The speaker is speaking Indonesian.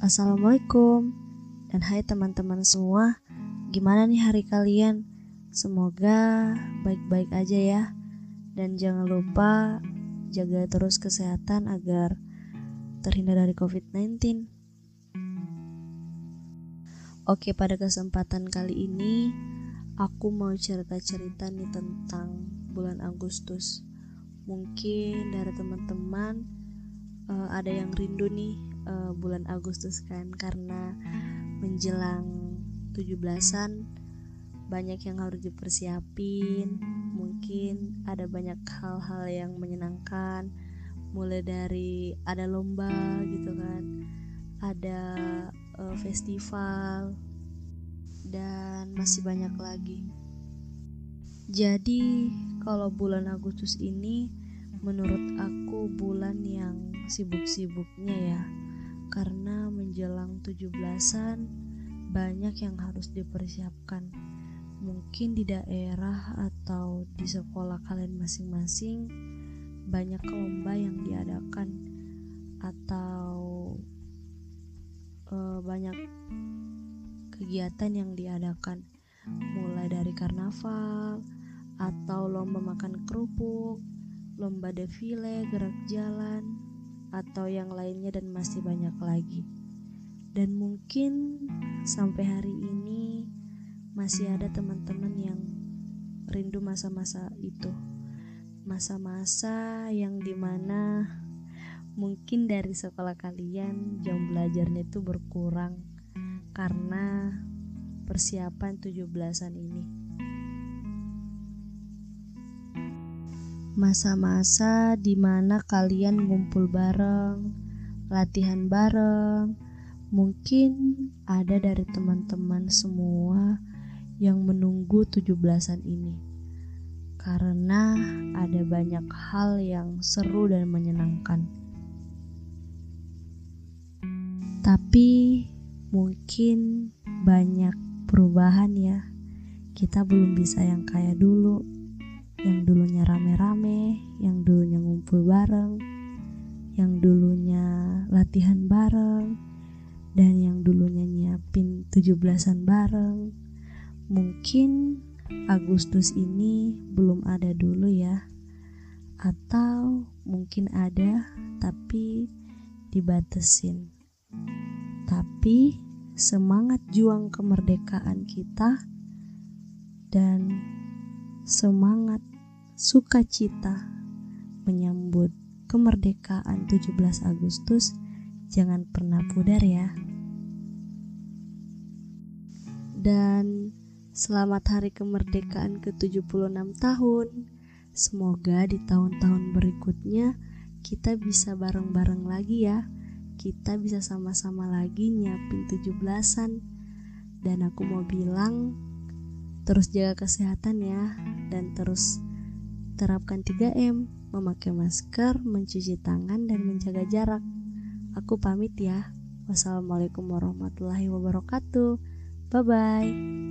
Assalamualaikum dan hai teman-teman semua. Gimana nih hari kalian? Semoga baik-baik aja ya. Dan jangan lupa jaga terus kesehatan agar terhindar dari COVID-19. Oke, pada kesempatan kali ini aku mau cerita-cerita nih tentang bulan Agustus. Mungkin dari teman-teman uh, ada yang rindu nih uh, bulan Agustus kan karena menjelang 17-an banyak yang harus dipersiapin. Mungkin ada banyak hal-hal yang menyenangkan mulai dari ada lomba gitu kan ada uh, festival dan masih banyak lagi. Jadi kalau bulan Agustus ini menurut aku bulan yang sibuk-sibuknya ya karena menjelang 17-an banyak yang harus dipersiapkan. Mungkin di daerah atau di sekolah kalian masing-masing banyak lomba yang diadakan atau uh, banyak kegiatan yang diadakan mulai dari karnaval atau lomba makan kerupuk, lomba defile, gerak jalan, atau yang lainnya dan masih banyak lagi. Dan mungkin sampai hari ini masih ada teman-teman yang rindu masa-masa itu. Masa-masa yang di mana mungkin dari sekolah kalian jam belajarnya itu berkurang karena persiapan 17-an ini. Masa-masa di mana kalian ngumpul bareng, latihan bareng. Mungkin ada dari teman-teman semua yang menunggu 17-an ini. Karena ada banyak hal yang seru dan menyenangkan. Tapi mungkin banyak perubahan ya. Kita belum bisa yang kayak dulu bareng, dan yang dulunya nyiapin 17-an bareng. Mungkin Agustus ini belum ada dulu ya. Atau mungkin ada tapi dibatesin. Tapi semangat juang kemerdekaan kita dan semangat sukacita menyambut kemerdekaan 17 Agustus jangan pernah pudar ya. Dan selamat hari kemerdekaan ke-76 tahun. Semoga di tahun-tahun berikutnya kita bisa bareng-bareng lagi ya. Kita bisa sama-sama lagi nyiapin 17-an. Dan aku mau bilang terus jaga kesehatan ya dan terus Terapkan 3M, memakai masker, mencuci tangan, dan menjaga jarak. Aku pamit ya. Wassalamualaikum warahmatullahi wabarakatuh. Bye bye.